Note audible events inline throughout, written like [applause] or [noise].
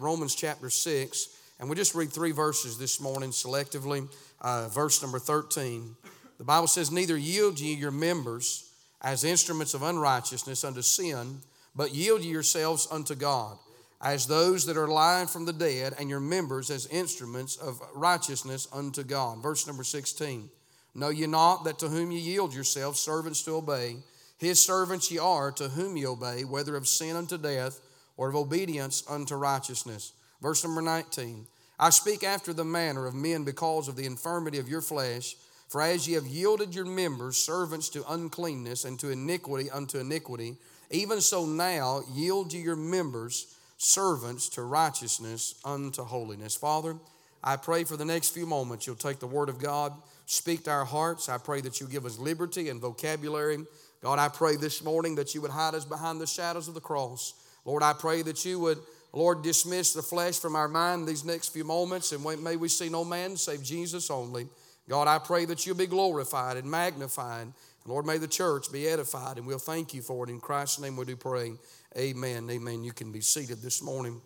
Romans chapter 6, and we just read three verses this morning selectively. Uh, verse number 13. The Bible says, Neither yield ye your members as instruments of unrighteousness unto sin, but yield ye yourselves unto God as those that are alive from the dead, and your members as instruments of righteousness unto God. Verse number 16. Know ye not that to whom ye yield yourselves servants to obey, his servants ye are to whom ye obey, whether of sin unto death or of obedience unto righteousness. Verse number 19. I speak after the manner of men because of the infirmity of your flesh. For as ye have yielded your members servants to uncleanness and to iniquity unto iniquity, even so now yield ye your members servants to righteousness unto holiness. Father, I pray for the next few moments you'll take the word of God, speak to our hearts. I pray that you give us liberty and vocabulary. God, I pray this morning that you would hide us behind the shadows of the cross. Lord, I pray that you would, Lord, dismiss the flesh from our mind these next few moments, and may we see no man save Jesus only. God, I pray that you'll be glorified and magnified. Lord, may the church be edified, and we'll thank you for it. In Christ's name we do pray. Amen. Amen. You can be seated this morning.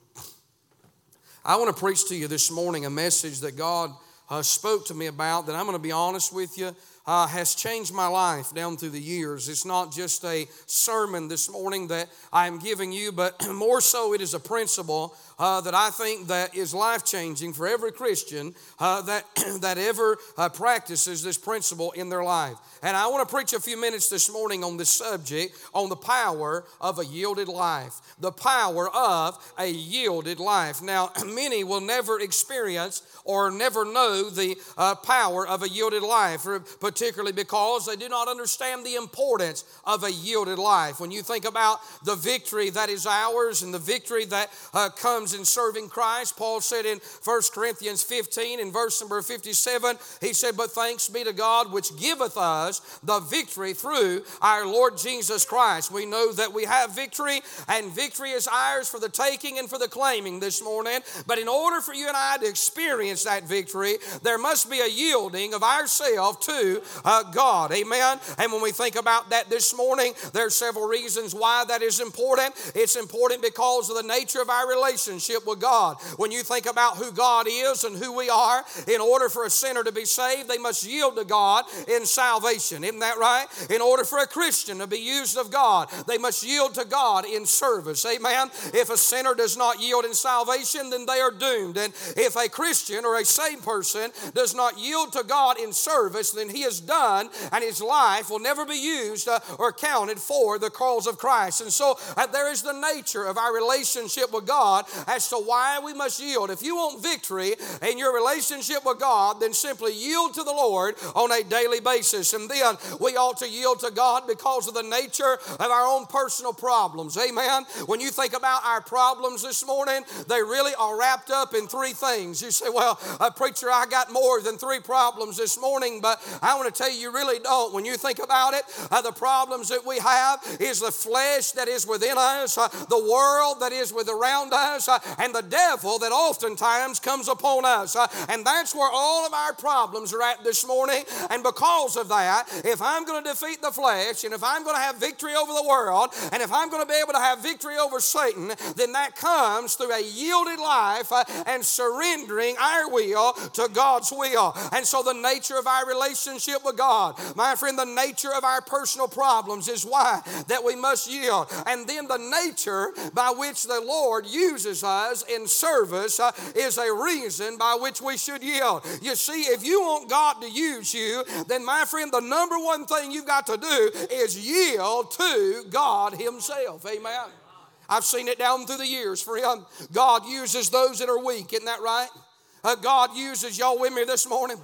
I want to preach to you this morning a message that God uh, spoke to me about that I'm going to be honest with you uh, has changed my life down through the years. It's not just a sermon this morning that I'm giving you, but [clears throat] more so it is a principle uh, that I think that is life changing for every Christian uh, that [clears throat] that ever uh, practices this principle in their life. And I want to preach a few minutes this morning on this subject on the power of a yielded life. The power of a yielded life. Now, [clears throat] many will never experience or never know the uh, power of a yielded life, particularly because they do not understand the importance of a yielded life. When you think about the victory that is ours and the victory that uh, comes in serving Christ, Paul said in 1 Corinthians 15, in verse number 57, he said, But thanks be to God which giveth us the victory through our Lord Jesus Christ. We know that we have victory, and victory is ours for the taking and for the claiming this morning. But in order for you and I to experience that victory, there must be a yielding of ourselves to uh, God. Amen. And when we think about that this morning, there are several reasons why that is important. It's important because of the nature of our relationship with God. When you think about who God is and who we are, in order for a sinner to be saved, they must yield to God in salvation salvation. Isn't that right? In order for a Christian to be used of God, they must yield to God in service. Amen. If a sinner does not yield in salvation, then they are doomed. And if a Christian or a saved person does not yield to God in service, then he is done and his life will never be used uh, or counted for the cause of Christ. And so uh, there is the nature of our relationship with God as to why we must yield. If you want victory in your relationship with God, then simply yield to the Lord on a daily basis. And then we ought to yield to God because of the nature of our own personal problems. Amen. When you think about our problems this morning, they really are wrapped up in three things. You say, Well, a preacher, I got more than three problems this morning, but I want to tell you, you really don't. When you think about it, uh, the problems that we have is the flesh that is within us, uh, the world that is with around us, uh, and the devil that oftentimes comes upon us. Uh, and that's where all of our problems are at this morning. And because of that, if I'm going to defeat the flesh and if I'm going to have victory over the world and if I'm going to be able to have victory over Satan, then that comes through a yielded life uh, and surrendering our will to God's will. And so, the nature of our relationship with God, my friend, the nature of our personal problems is why that we must yield. And then the nature by which the Lord uses us in service uh, is a reason by which we should yield. You see, if you want God to use you, then my friend, the number one thing you've got to do is yield to God Himself. Amen. I've seen it down through the years, friend. God uses those that are weak, isn't that right? Uh, God uses y'all with me this morning.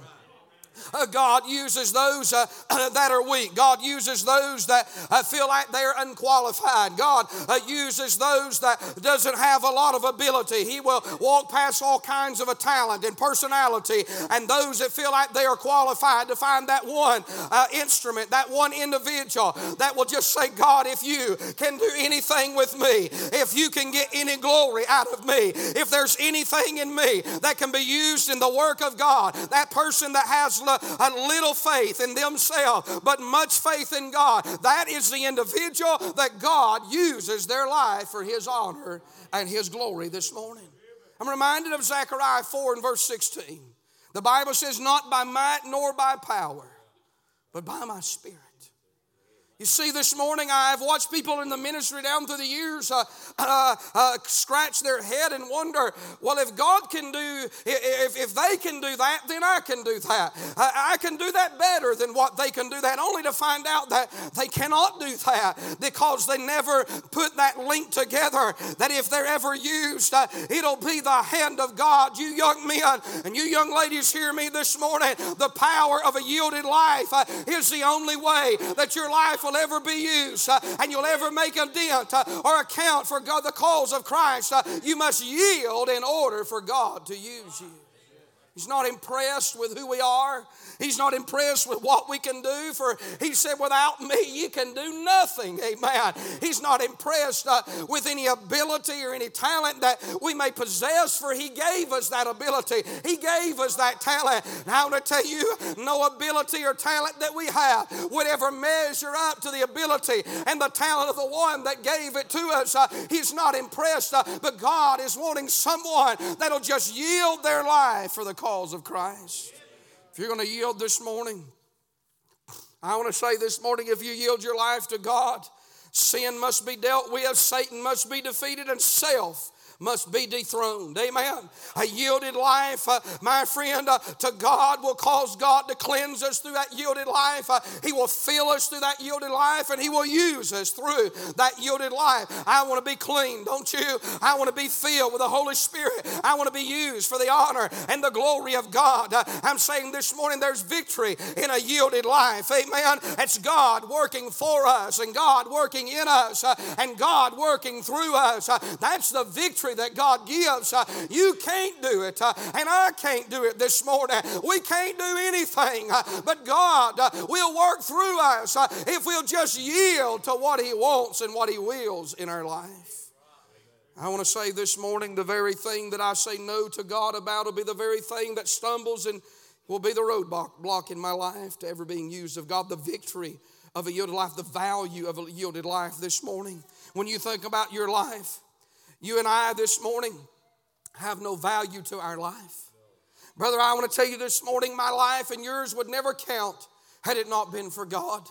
Uh, God uses those uh, [clears throat] that are weak. God uses those that uh, feel like they're unqualified. God uh, uses those that doesn't have a lot of ability. He will walk past all kinds of a talent and personality, and those that feel like they are qualified to find that one uh, instrument, that one individual that will just say, God, if you can do anything with me, if you can get any glory out of me, if there's anything in me that can be used in the work of God, that person that has a little faith in themselves, but much faith in God. That is the individual that God uses their life for His honor and His glory this morning. I'm reminded of Zechariah 4 and verse 16. The Bible says, Not by might nor by power, but by my spirit. You see, this morning I've watched people in the ministry down through the years uh, uh, uh, scratch their head and wonder, well, if God can do, if, if they can do that, then I can do that. I can do that better than what they can do that, only to find out that they cannot do that because they never put that link together. That if they're ever used, uh, it'll be the hand of God. You young men and you young ladies, hear me this morning. The power of a yielded life uh, is the only way that your life will will ever be used uh, and you'll ever make a dent uh, or account for God, the cause of Christ, uh, you must yield in order for God to use you. He's not impressed with who we are. He's not impressed with what we can do, for He said, Without me, you can do nothing. Amen. He's not impressed uh, with any ability or any talent that we may possess, for He gave us that ability. He gave us that talent. And I want to tell you, no ability or talent that we have would ever measure up to the ability and the talent of the one that gave it to us. Uh, he's not impressed, uh, but God is wanting someone that'll just yield their life for the cause of Christ. If you're going to yield this morning, I want to say this morning if you yield your life to God, sin must be dealt with, Satan must be defeated, and self must be dethroned. Amen. A yielded life, uh, my friend, uh, to God will cause God to cleanse us through that yielded life. Uh, he will fill us through that yielded life and He will use us through that yielded life. I want to be clean, don't you? I want to be filled with the Holy Spirit. I want to be used for the honor and the glory of God. Uh, I'm saying this morning there's victory in a yielded life. Amen. It's God working for us and God working in us uh, and God working through us. Uh, that's the victory that God gives. Uh, you can't do it, uh, and I can't do it this morning. We can't do anything, uh, but God will work through us if we'll just yield to what He wants and what He wills in our life. I want to say this morning the very thing that I say no to God about will be the very thing that stumbles and will be the roadblock in my life to ever being used of God. The victory of a yielded life, the value of a yielded life this morning. When you think about your life, you and I this morning have no value to our life. Brother, I want to tell you this morning, my life and yours would never count had it not been for God.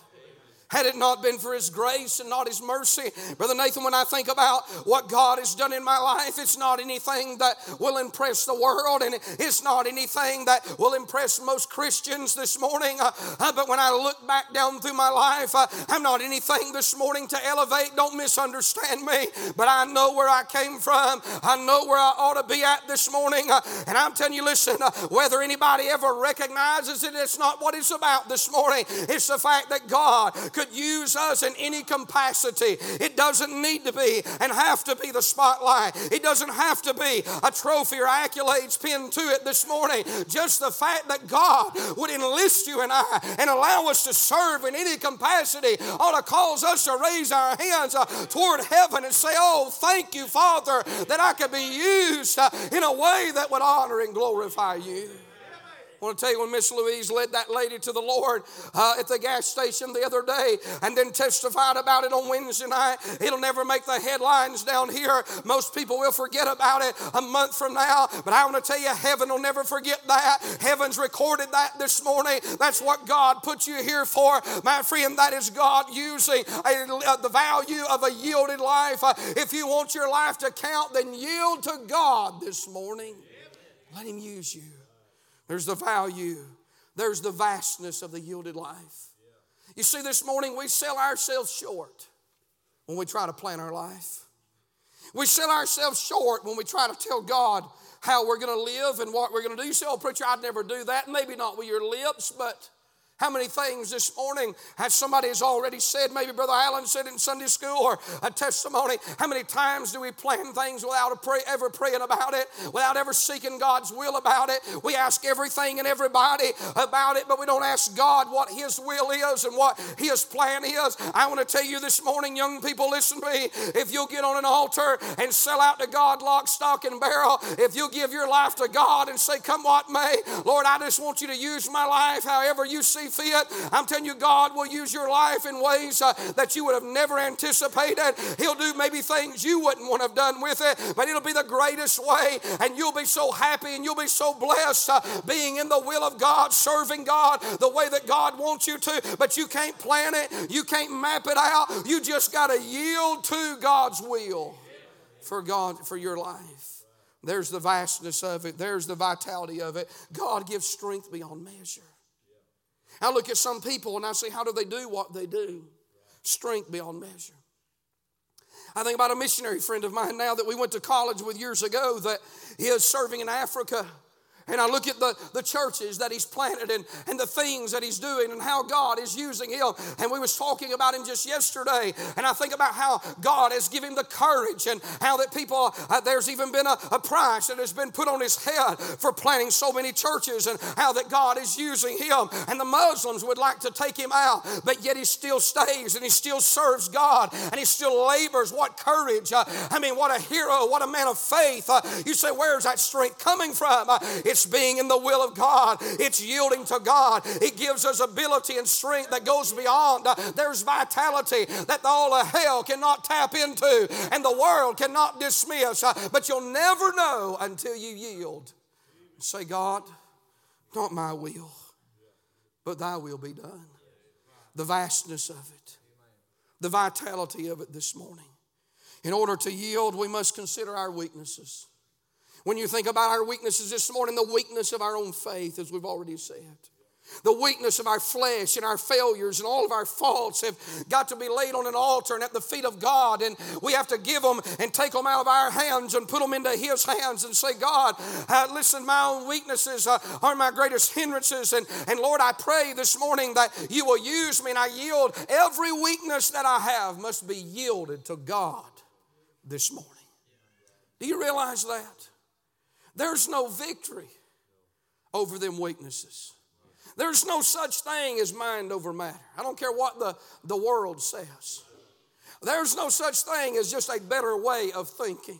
Had it not been for His grace and not His mercy, Brother Nathan, when I think about what God has done in my life, it's not anything that will impress the world and it's not anything that will impress most Christians this morning. Uh, uh, but when I look back down through my life, uh, I'm not anything this morning to elevate. Don't misunderstand me, but I know where I came from. I know where I ought to be at this morning. Uh, and I'm telling you, listen, uh, whether anybody ever recognizes it, it's not what it's about this morning. It's the fact that God could use us in any capacity. It doesn't need to be and have to be the spotlight. It doesn't have to be a trophy or accolades pinned to it this morning. Just the fact that God would enlist you and I and allow us to serve in any capacity ought to cause us to raise our hands uh, toward heaven and say, Oh, thank you, Father, that I could be used uh, in a way that would honor and glorify you. I want to tell you when Miss Louise led that lady to the Lord uh, at the gas station the other day and then testified about it on Wednesday night, it'll never make the headlines down here. Most people will forget about it a month from now, but I want to tell you, heaven will never forget that. Heaven's recorded that this morning. That's what God put you here for, my friend. That is God using a, uh, the value of a yielded life. Uh, if you want your life to count, then yield to God this morning. Let Him use you. There's the value, there's the vastness of the yielded life. You see, this morning we sell ourselves short when we try to plan our life. We sell ourselves short when we try to tell God how we're going to live and what we're going to do. You say, oh, preacher, I'd never do that. Maybe not with your lips, but how many things this morning has somebody has already said? Maybe Brother Allen said in Sunday school or a testimony. How many times do we plan things without pray, ever praying about it, without ever seeking God's will about it? We ask everything and everybody about it, but we don't ask God what His will is and what His plan is. I want to tell you this morning, young people, listen to me. If you'll get on an altar and sell out to God lock, stock, and barrel, if you'll give your life to God and say, Come what may, Lord, I just want you to use my life however you see fit. I'm telling you, God will use your life in ways uh, that you would have never anticipated. He'll do maybe things you wouldn't want to have done with it, but it'll be the greatest way, and you'll be so happy and you'll be so blessed uh, being in the will of God, serving God the way that God wants you to. But you can't plan it, you can't map it out. You just got to yield to God's will for God, for your life. There's the vastness of it, there's the vitality of it. God gives strength beyond measure. I look at some people and I say, How do they do what they do? Strength beyond measure. I think about a missionary friend of mine now that we went to college with years ago that he is serving in Africa. And I look at the, the churches that he's planted and, and the things that he's doing and how God is using him. And we was talking about him just yesterday. And I think about how God has given him the courage and how that people, uh, there's even been a, a price that has been put on his head for planting so many churches and how that God is using him. And the Muslims would like to take him out, but yet he still stays and he still serves God and he still labors. What courage. Uh, I mean, what a hero, what a man of faith. Uh, you say, where's that strength coming from? Uh, it's being in the will of God, it's yielding to God. It gives us ability and strength that goes beyond. Uh, there's vitality that all of hell cannot tap into and the world cannot dismiss. Uh, but you'll never know until you yield. Say, God, not my will, but thy will be done. The vastness of it, the vitality of it this morning. In order to yield, we must consider our weaknesses. When you think about our weaknesses this morning, the weakness of our own faith, as we've already said, the weakness of our flesh and our failures and all of our faults have got to be laid on an altar and at the feet of God. And we have to give them and take them out of our hands and put them into His hands and say, God, uh, listen, my own weaknesses uh, are my greatest hindrances. And, and Lord, I pray this morning that you will use me and I yield. Every weakness that I have must be yielded to God this morning. Do you realize that? There's no victory over them weaknesses. There's no such thing as mind over matter. I don't care what the, the world says. There's no such thing as just a better way of thinking.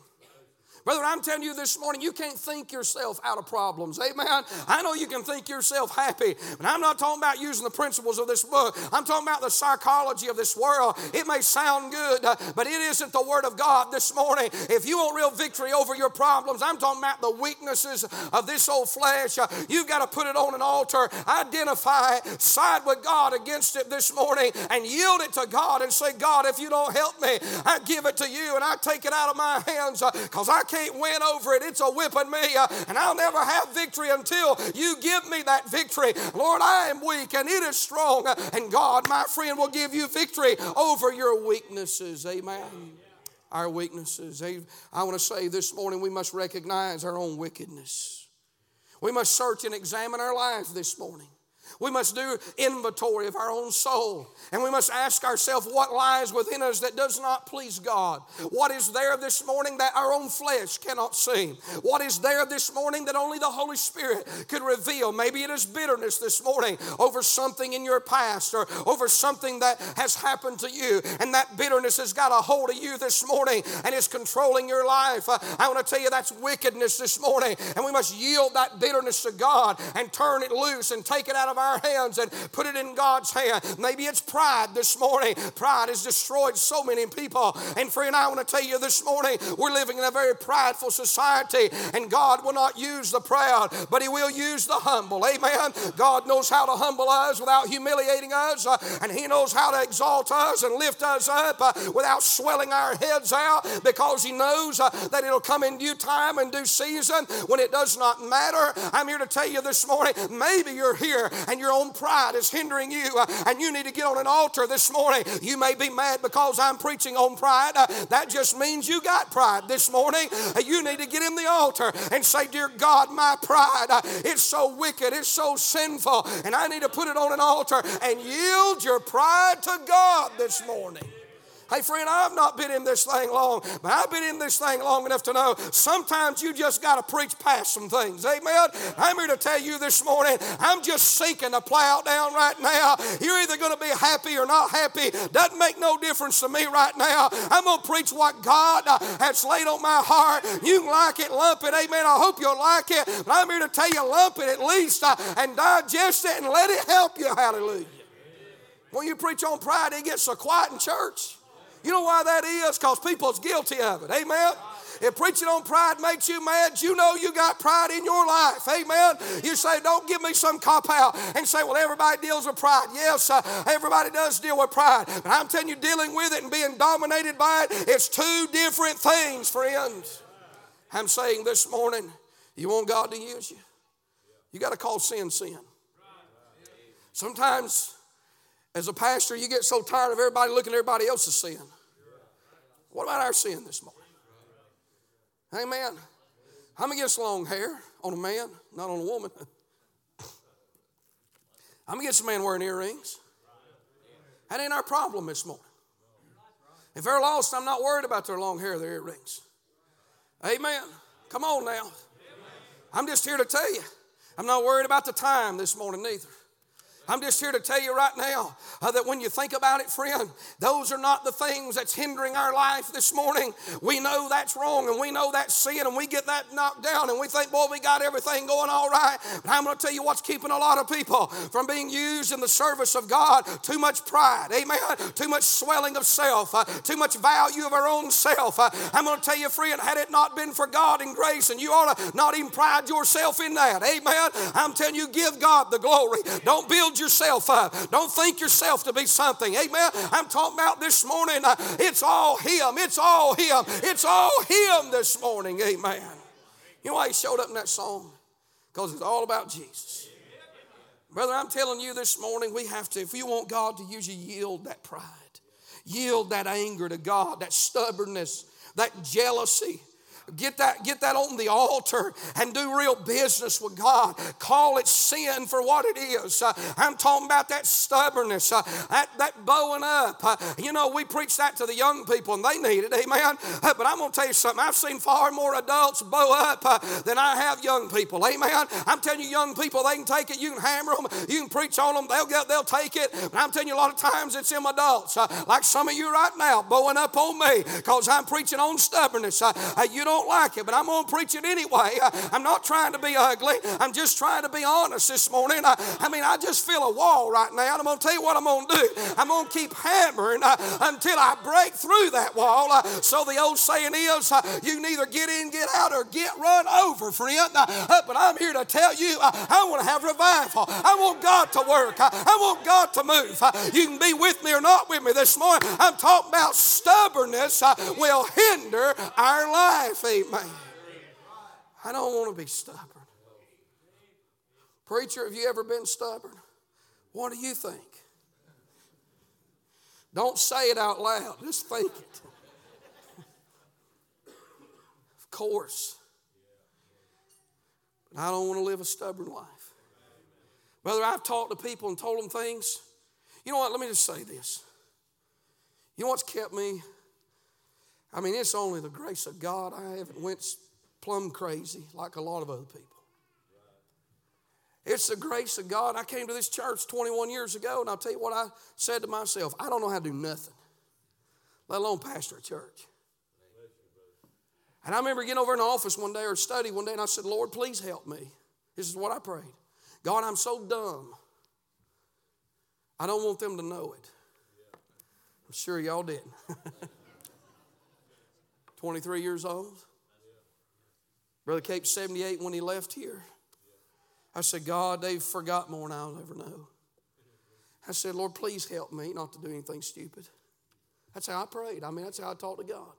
Brother, I'm telling you this morning, you can't think yourself out of problems. Amen. I know you can think yourself happy, but I'm not talking about using the principles of this book. I'm talking about the psychology of this world. It may sound good, uh, but it isn't the Word of God this morning. If you want real victory over your problems, I'm talking about the weaknesses of this old flesh. Uh, you've got to put it on an altar, identify it, side with God against it this morning, and yield it to God and say, God, if you don't help me, I give it to you and I take it out of my hands because uh, I can't win over it. It's a whipping me, uh, and I'll never have victory until you give me that victory. Lord, I am weak and it is strong, uh, and God, my friend, will give you victory over your weaknesses. Amen. Our weaknesses. I want to say this morning we must recognize our own wickedness. We must search and examine our lives this morning. We must do inventory of our own soul. And we must ask ourselves what lies within us that does not please God. What is there this morning that our own flesh cannot see? What is there this morning that only the Holy Spirit could reveal? Maybe it is bitterness this morning over something in your past or over something that has happened to you. And that bitterness has got a hold of you this morning and is controlling your life. Uh, I want to tell you that's wickedness this morning. And we must yield that bitterness to God and turn it loose and take it out of our our hands and put it in God's hand. Maybe it's pride this morning. Pride has destroyed so many people. And friend, I want to tell you this morning, we're living in a very prideful society, and God will not use the proud, but He will use the humble. Amen. God knows how to humble us without humiliating us, uh, and He knows how to exalt us and lift us up uh, without swelling our heads out because He knows uh, that it'll come in due time and due season when it does not matter. I'm here to tell you this morning, maybe you're here and your own pride is hindering you, uh, and you need to get on an altar this morning. You may be mad because I'm preaching on pride. Uh, that just means you got pride this morning. Uh, you need to get in the altar and say, Dear God, my pride, it's so wicked, it's so sinful, and I need to put it on an altar and yield your pride to God this morning. Hey, friend, I've not been in this thing long, but I've been in this thing long enough to know sometimes you just got to preach past some things. Amen. I'm here to tell you this morning, I'm just sinking the plow down right now. You're either going to be happy or not happy. Doesn't make no difference to me right now. I'm going to preach what God has laid on my heart. You can like it, lump it. Amen. I hope you'll like it. But I'm here to tell you, lump it at least uh, and digest it and let it help you. Hallelujah. When you preach on pride, it gets so quiet in church. You know why that is? Because people's guilty of it. Amen. If preaching on pride makes you mad, you know you got pride in your life. Amen. You say, don't give me some cop out and say, well, everybody deals with pride. Yes, uh, everybody does deal with pride. But I'm telling you, dealing with it and being dominated by it, it's two different things, friends. I'm saying this morning, you want God to use you? You got to call sin sin. Sometimes, as a pastor, you get so tired of everybody looking at everybody else's sin. What about our sin this morning? Amen. I'm against long hair on a man, not on a woman. I'm against a man wearing earrings. That ain't our problem this morning. If they're lost, I'm not worried about their long hair, their earrings. Amen. Come on now. I'm just here to tell you, I'm not worried about the time this morning either. I'm just here to tell you right now uh, that when you think about it, friend, those are not the things that's hindering our life this morning. We know that's wrong and we know that's sin and we get that knocked down and we think, boy, we got everything going all right. But I'm going to tell you what's keeping a lot of people from being used in the service of God too much pride, amen, too much swelling of self, uh, too much value of our own self. Uh, I'm going to tell you, friend, had it not been for God and grace, and you ought to not even pride yourself in that, amen. I'm telling you, give God the glory. Don't build yourself up. Don't think yourself to be something. Amen. I'm talking about this morning. Uh, it's all Him. It's all Him. It's all Him this morning. Amen. You know why He showed up in that song? Because it's all about Jesus. Brother, I'm telling you this morning, we have to, if you want God to use you, yield that pride, yield that anger to God, that stubbornness, that jealousy. Get that, get that on the altar and do real business with God. Call it sin for what it is. Uh, I'm talking about that stubbornness, uh, that, that bowing up. Uh, you know, we preach that to the young people and they need it, amen. Uh, but I'm going to tell you something. I've seen far more adults bow up uh, than I have young people, amen. I'm telling you, young people, they can take it. You can hammer them, you can preach on them, they'll, get, they'll take it. But I'm telling you, a lot of times it's them adults, uh, like some of you right now, bowing up on me because I'm preaching on stubbornness. you don't don't like it, but I'm going to preach it anyway. [laughs] I'm not trying to be ugly. I'm just trying to be honest this morning. I, mean, I just feel a wall right now, I'm going to tell you what I'm going to do. I'm going to keep hammering uh, until I break through that wall. Uh, so the old saying is, uh, you can either get in, get out, or get run over, friend. but I'm here to tell you, I want to have revival. I want God to work. I want God to move. you can be with me or not with me this morning. I'm talking about stubbornness will hinder our life. Amen. I don't want to be stubborn. Preacher, have you ever been stubborn? What do you think? Don't say it out loud, just think it. of course. But I don't want to live a stubborn life. Brother, I've talked to people and told them things. You know what? Let me just say this. You know what's kept me I mean, it's only the grace of God. I haven't went plumb crazy like a lot of other people. It's the grace of God. I came to this church 21 years ago, and I'll tell you what I said to myself I don't know how to do nothing, let alone pastor a church. And I remember getting over in the office one day or study one day, and I said, Lord, please help me. This is what I prayed God, I'm so dumb. I don't want them to know it. I'm sure y'all didn't. [laughs] 23 years old. Brother Cape, 78 when he left here. I said, God, they've forgot more than I'll ever know. I said, Lord, please help me not to do anything stupid. That's how I prayed. I mean, that's how I talked to God.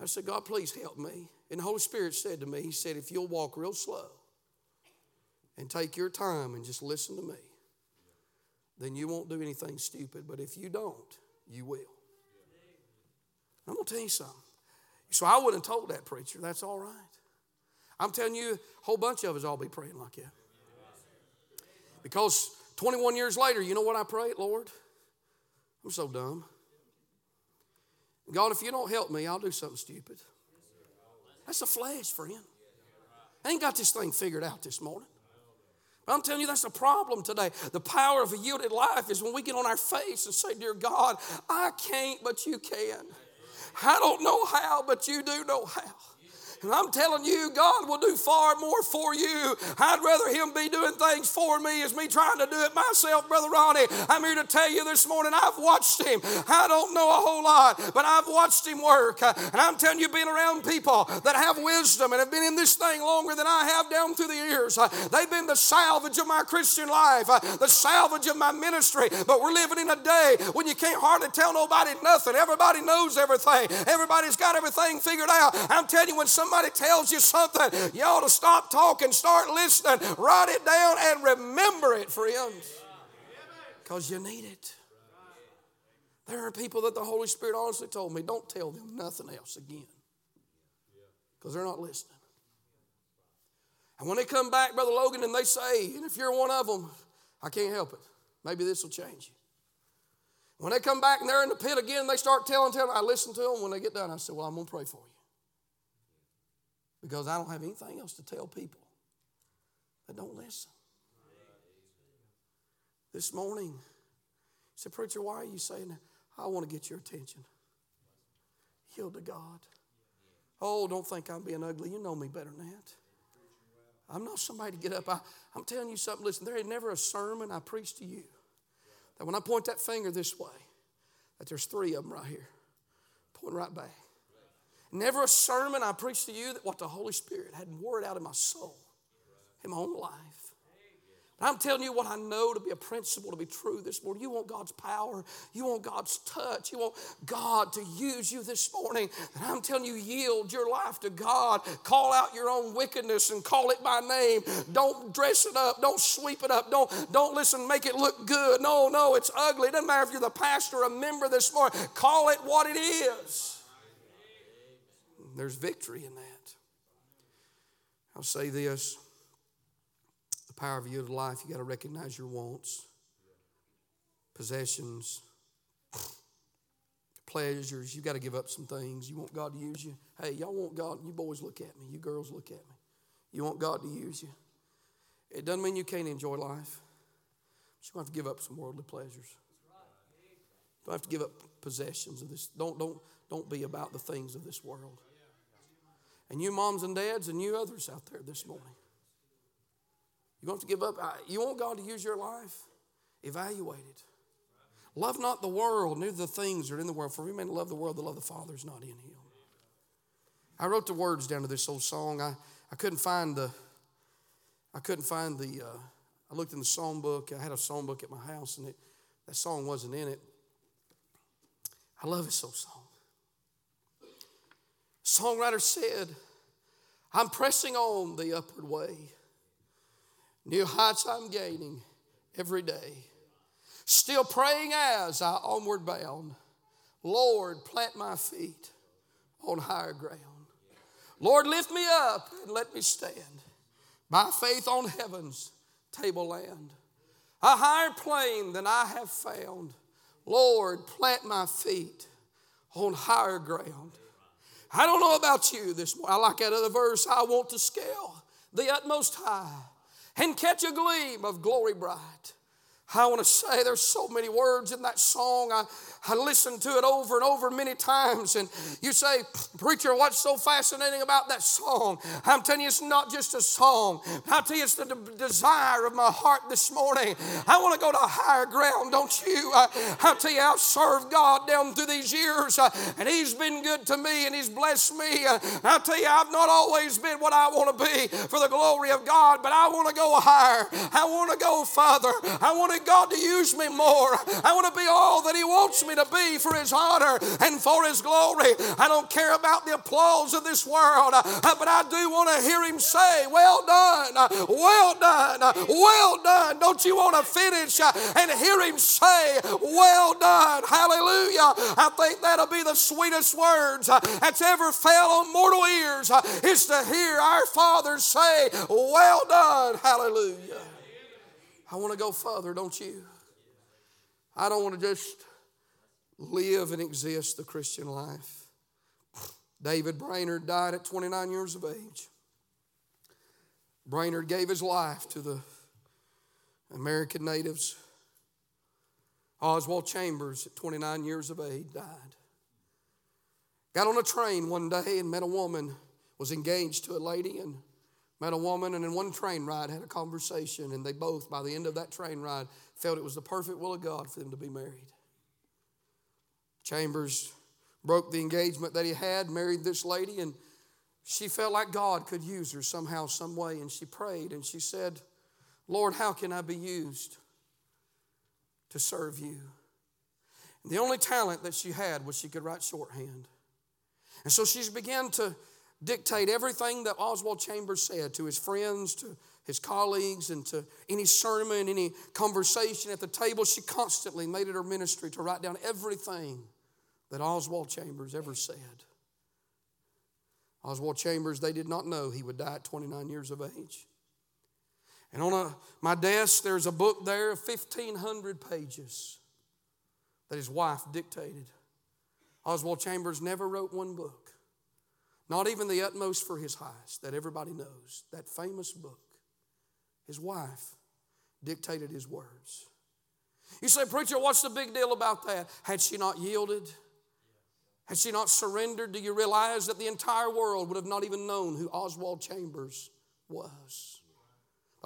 I said, God, please help me. And the Holy Spirit said to me, He said, if you'll walk real slow and take your time and just listen to me, then you won't do anything stupid. But if you don't, you will. I'm going to tell you something. So I wouldn't have told that preacher, that's all right. I'm telling you, a whole bunch of us all be praying like that. Because 21 years later, you know what I prayed, Lord? I'm so dumb. God, if you don't help me, I'll do something stupid. That's a flesh, friend. I ain't got this thing figured out this morning. But I'm telling you, that's the problem today. The power of a yielded life is when we get on our face and say, Dear God, I can't, but you can. I don't know how, but you do know how. And I'm telling you, God will do far more for you. I'd rather Him be doing things for me as me trying to do it myself, Brother Ronnie. I'm here to tell you this morning, I've watched Him. I don't know a whole lot, but I've watched Him work. And I'm telling you, being around people that have wisdom and have been in this thing longer than I have down through the years, uh, they've been the salvage of my Christian life, uh, the salvage of my ministry. But we're living in a day when you can't hardly tell nobody nothing. Everybody knows everything, everybody's got everything figured out. I'm telling you, when some somebody tells you something, you ought to stop talking, start listening, write it down, and remember it, friends. Because you need it. There are people that the Holy Spirit honestly told me, don't tell them nothing else again. Because they're not listening. And when they come back, Brother Logan, and they say, and if you're one of them, I can't help it. Maybe this will change you. When they come back and they're in the pit again, they start telling, telling. I listen to them. When they get done, I say, Well, I'm going to pray for you because I don't have anything else to tell people that don't listen. This morning, he said, Preacher, why are you saying that? I want to get your attention. Yield to God. Oh, don't think I'm being ugly. You know me better than that. I'm not somebody to get up. I, am telling you something. Listen, there ain't never a sermon I preach to you that when I point that finger this way, that there's three of them right here, pointing right back. Never a sermon I preached to you that what the Holy Spirit hadn't word out in my soul, in my own life. But I'm telling you what I know to be a principle, to be true this morning. You want God's power, you want God's touch, you want God to use you this morning. And I'm telling you, yield your life to God. Call out your own wickedness and call it by name. Don't dress it up, don't sweep it up, don't, don't listen, make it look good. No, no, it's ugly. It doesn't matter if you're the pastor or a member this morning. Call it what it is. There's victory in that. I'll say this the power of yielded life, you got to recognize your wants, possessions, [sniffs] pleasures. You got to give up some things. You want God to use you. Hey, y'all want God, you boys look at me, you girls look at me. You want God to use you. It doesn't mean you can't enjoy life. But you have to give up some worldly pleasures. Don't have to give up possessions of this. Don't, don't, don't be about the things of this world. And you moms and dads and you others out there this morning. To have to give up. You want God to use your life? Evaluate it. Love not the world, neither the things that are in the world. For we may love the world, the love of the Father is not in him. I wrote the words down to this old song. I, I couldn't find the, I couldn't find the, uh, I looked in the song book. I had a song book at my house and it, that song wasn't in it. I love this old song. Songwriter said, I'm pressing on the upward way. New heights I'm gaining every day. Still praying as I onward bound. Lord, plant my feet on higher ground. Lord, lift me up and let me stand by faith on heaven's tableland. A higher plane than I have found. Lord, plant my feet on higher ground. I don't know about you this morning. I like that other verse. I want to scale the utmost high and catch a gleam of glory bright. I want to say there's so many words in that song. I, I listened to it over and over many times. And you say, Preacher, what's so fascinating about that song? I'm telling you, it's not just a song. I tell you, it's the de- desire of my heart this morning. I want to go to higher ground, don't you? I, I tell you, I've served God down through these years, uh, and He's been good to me and He's blessed me. Uh, I tell you, I've not always been what I want to be for the glory of God, but I want to go higher. I want to go farther. I want to God to use me more. I want to be all that He wants me to be for His honor and for His glory. I don't care about the applause of this world, uh, but I do want to hear Him say, Well done, uh, well done, uh, well done. Don't you want to finish and hear Him say, Well done? Hallelujah. I think that'll be the sweetest words that's ever fell on mortal ears is to hear our Father say, Well done. Hallelujah. I want to go further, don't you? I don't want to just live and exist the Christian life. David Brainerd died at 29 years of age. Brainerd gave his life to the American natives. Oswald Chambers, at 29 years of age, died. Got on a train one day and met a woman, was engaged to a lady, and met a woman, and in one train ride had a conversation, and they both, by the end of that train ride, felt it was the perfect will of God for them to be married. Chambers broke the engagement that he had, married this lady, and she felt like God could use her somehow, some way, and she prayed and she said, Lord, how can I be used to serve you? And the only talent that she had was she could write shorthand. And so she began to dictate everything that Oswald Chambers said to his friends, to his colleagues, and to any sermon, any conversation at the table. She constantly made it her ministry to write down everything that Oswald Chambers ever said. Oswald Chambers, they did not know he would die at 29 years of age. And on a, my desk, there's a book there of 1,500 pages that his wife dictated. Oswald Chambers never wrote one book, not even the utmost for his highest that everybody knows, that famous book. His wife dictated his words. You say, Preacher, what's the big deal about that? Had she not yielded? Had she not surrendered, do you realize that the entire world would have not even known who Oswald Chambers was?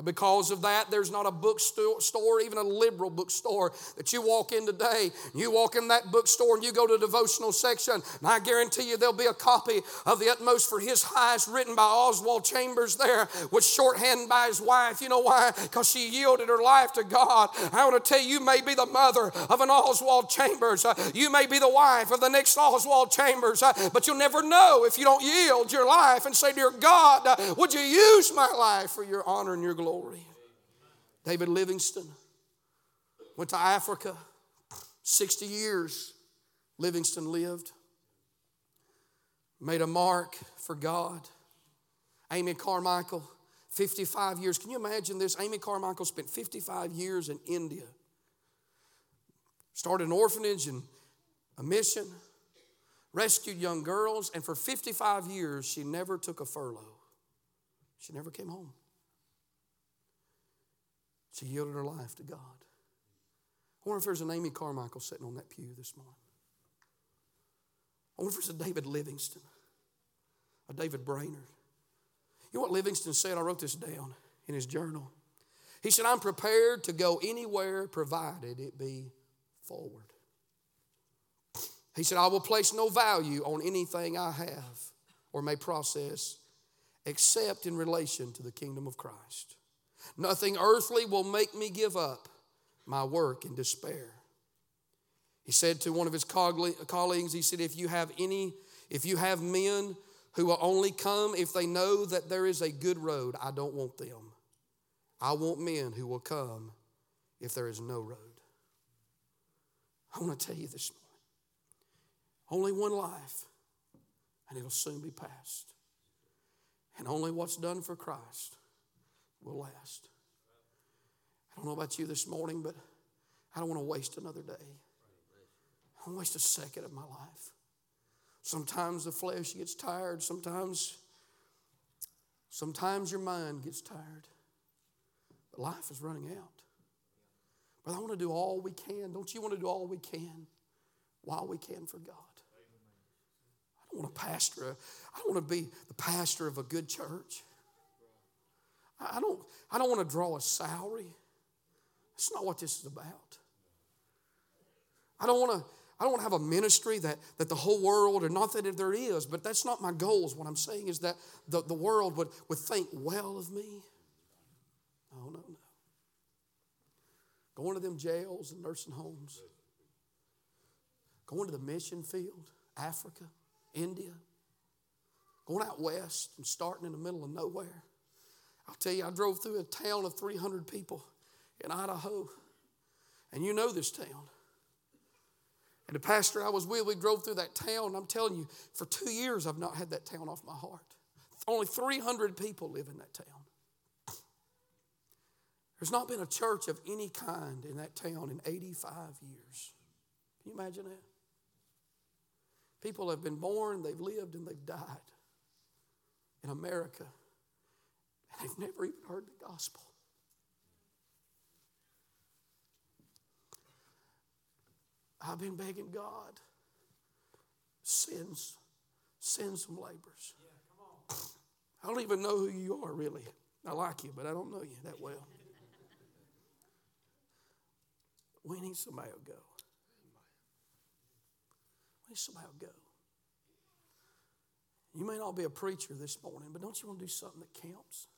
Because of that, there's not a bookstore, even a liberal bookstore, that you walk in today. You walk in that bookstore and you go to the devotional section, and I guarantee you there'll be a copy of the utmost for his highest written by Oswald Chambers there, with shorthand by his wife. You know why? Because she yielded her life to God. I want to tell you, you may be the mother of an Oswald Chambers. Uh, you may be the wife of the next Oswald Chambers, uh, but you'll never know if you don't yield your life and say, Dear God, uh, would you use my life for your honor and your glory? Glory. David Livingstone went to Africa. 60 years Livingstone lived. Made a mark for God. Amy Carmichael, 55 years. Can you imagine this? Amy Carmichael spent 55 years in India. Started an orphanage and a mission, rescued young girls, and for 55 years, she never took a furlough. She never came home. She yielded her life to God. I wonder if there's an Amy Carmichael sitting on that pew this morning. I wonder if there's a David Livingstone, a David Brainerd. You know what Livingstone said? I wrote this down in his journal. He said, I'm prepared to go anywhere provided it be forward. He said, I will place no value on anything I have or may process except in relation to the kingdom of Christ. Nothing earthly will make me give up my work in despair. He said to one of his colleagues, he said, if you have any, if you have men who will only come if they know that there is a good road, I don't want them. I want men who will come if there is no road. I want to tell you this morning only one life, and it'll soon be past. And only what's done for Christ will last. I don't know about you this morning, but I don't want to waste another day. I don't waste a second of my life. Sometimes the flesh gets tired. Sometimes, sometimes your mind gets tired. But life is running out. But I want to do all we can. Don't you want to do all we can while we can for God? I don't want to pastor. I don't want to be the pastor of a good church. I don't, I don't want to draw a salary. That's not what this is about. I don't want to. I don't want to have a ministry that, that the whole world, or not that there is, but that's not my goals. What I'm saying is that the, the world would, would think well of me. No, no, no. Going to them jails and nursing homes, going to the mission field, Africa, India, going out west and starting in the middle of nowhere. I'll tell you, I drove through a town of 300 people in Idaho. And you know this town. And the pastor I was with, we drove through that town. I'm telling you, for two years, I've not had that town off my heart. Only 300 people live in that town. There's not been a church of any kind in that town in 85 years. Can you imagine that? People have been born, they've lived, and they've died in America, they've never even heard the gospel. I've been begging God, sends, send some laborers. I don't even know who you are, really. I like you, but I don't know you that well. [laughs] We need somebody to go. We need somebody to go. You may not be a preacher this morning, but don't you want to do something that counts?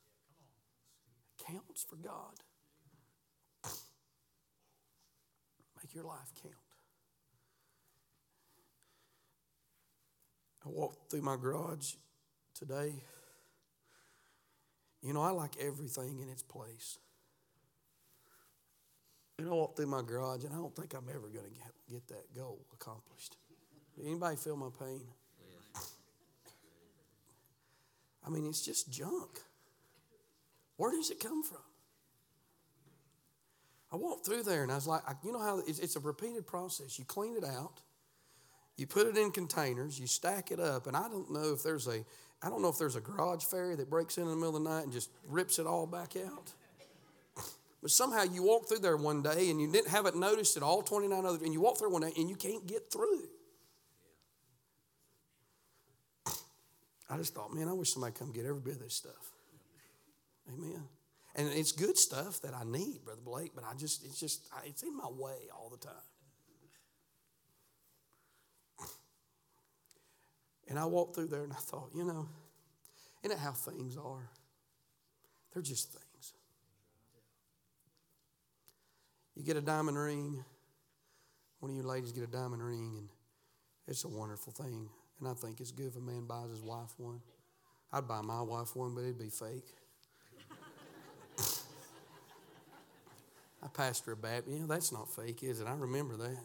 Counts for God. Make your life count. I walked through my garage today. You know, I like everything in its place. And I walked through my garage, and I don't think I'm ever going to get that goal accomplished. Anybody feel my pain? I mean, it's just junk. Where does it come from? I walked through there and I was like, you know how it's, a repeated process. You clean it out, you put it in containers, you stack it up, and I don't know if there's a, I don't know if there's a garage fairy that breaks in in the middle of the night and just rips it all back out. [laughs] But somehow you walk through there one day and you didn't have it noticed at all 29 others, and you walk through one day and you can't get through. [laughs] I just thought, man, I wish somebody come get every bit of this stuff. Amen. And it's good stuff that I need, Brother Blake, but I just, it's just, it's in my way all the time. And I walked through there and I thought, you know, isn't that how things are? They're just things. You get a diamond ring, one of you ladies get a diamond ring, and it's a wonderful thing. And I think it's good if a man buys his wife one. I'd buy my wife one, but it'd be fake. I pastor a Baptist. Yeah, that's not fake, is it? I remember that.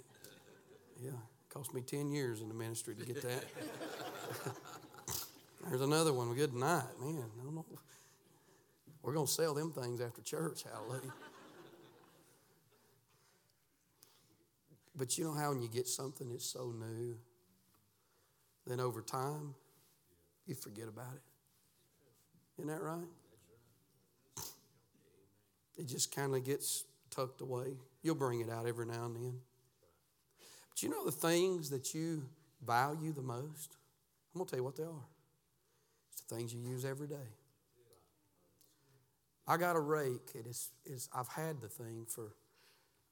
Yeah, it cost me 10 years in the ministry to get that. [laughs] There's another one. Good night, man. I don't know. We're going to sell them things after church. Hallelujah. But you know how when you get something that's so new, then over time, you forget about it. Isn't that right? It just kind of gets tucked away. You'll bring it out every now and then. But you know the things that you value the most? I'm going to tell you what they are. It's the things you use every day. I got a rake. It is, is, I've had the thing for,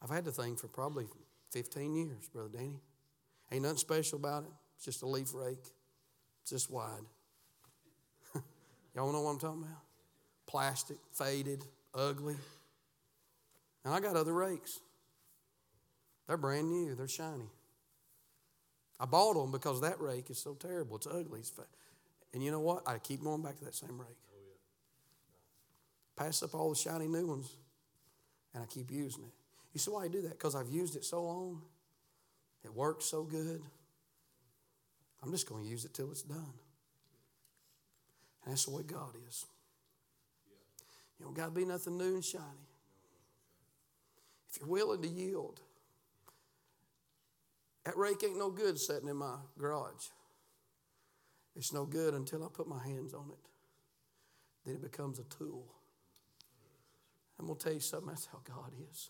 I've had the thing for probably 15 years, Brother Danny. Ain't nothing special about it. It's just a leaf rake. It's this wide. [laughs] Y'all know what I'm talking about? Plastic, faded, ugly. And I got other rakes. They're brand new, they're shiny. I bought them because that rake is so terrible. It's ugly. It's and you know what? I keep going back to that same rake. Oh, Pass up all the shiny new ones, and I keep using it. You see why I do that? Because I've used it so long. It works so good. I'm just going to use it till it's done. And that's the way God is. You don't got to be nothing new and shiny. If you're willing to yield, that rake ain't no good sitting in my garage. It's no good until I put my hands on it. Then it becomes a tool. I'm going to tell you something, that's how God is.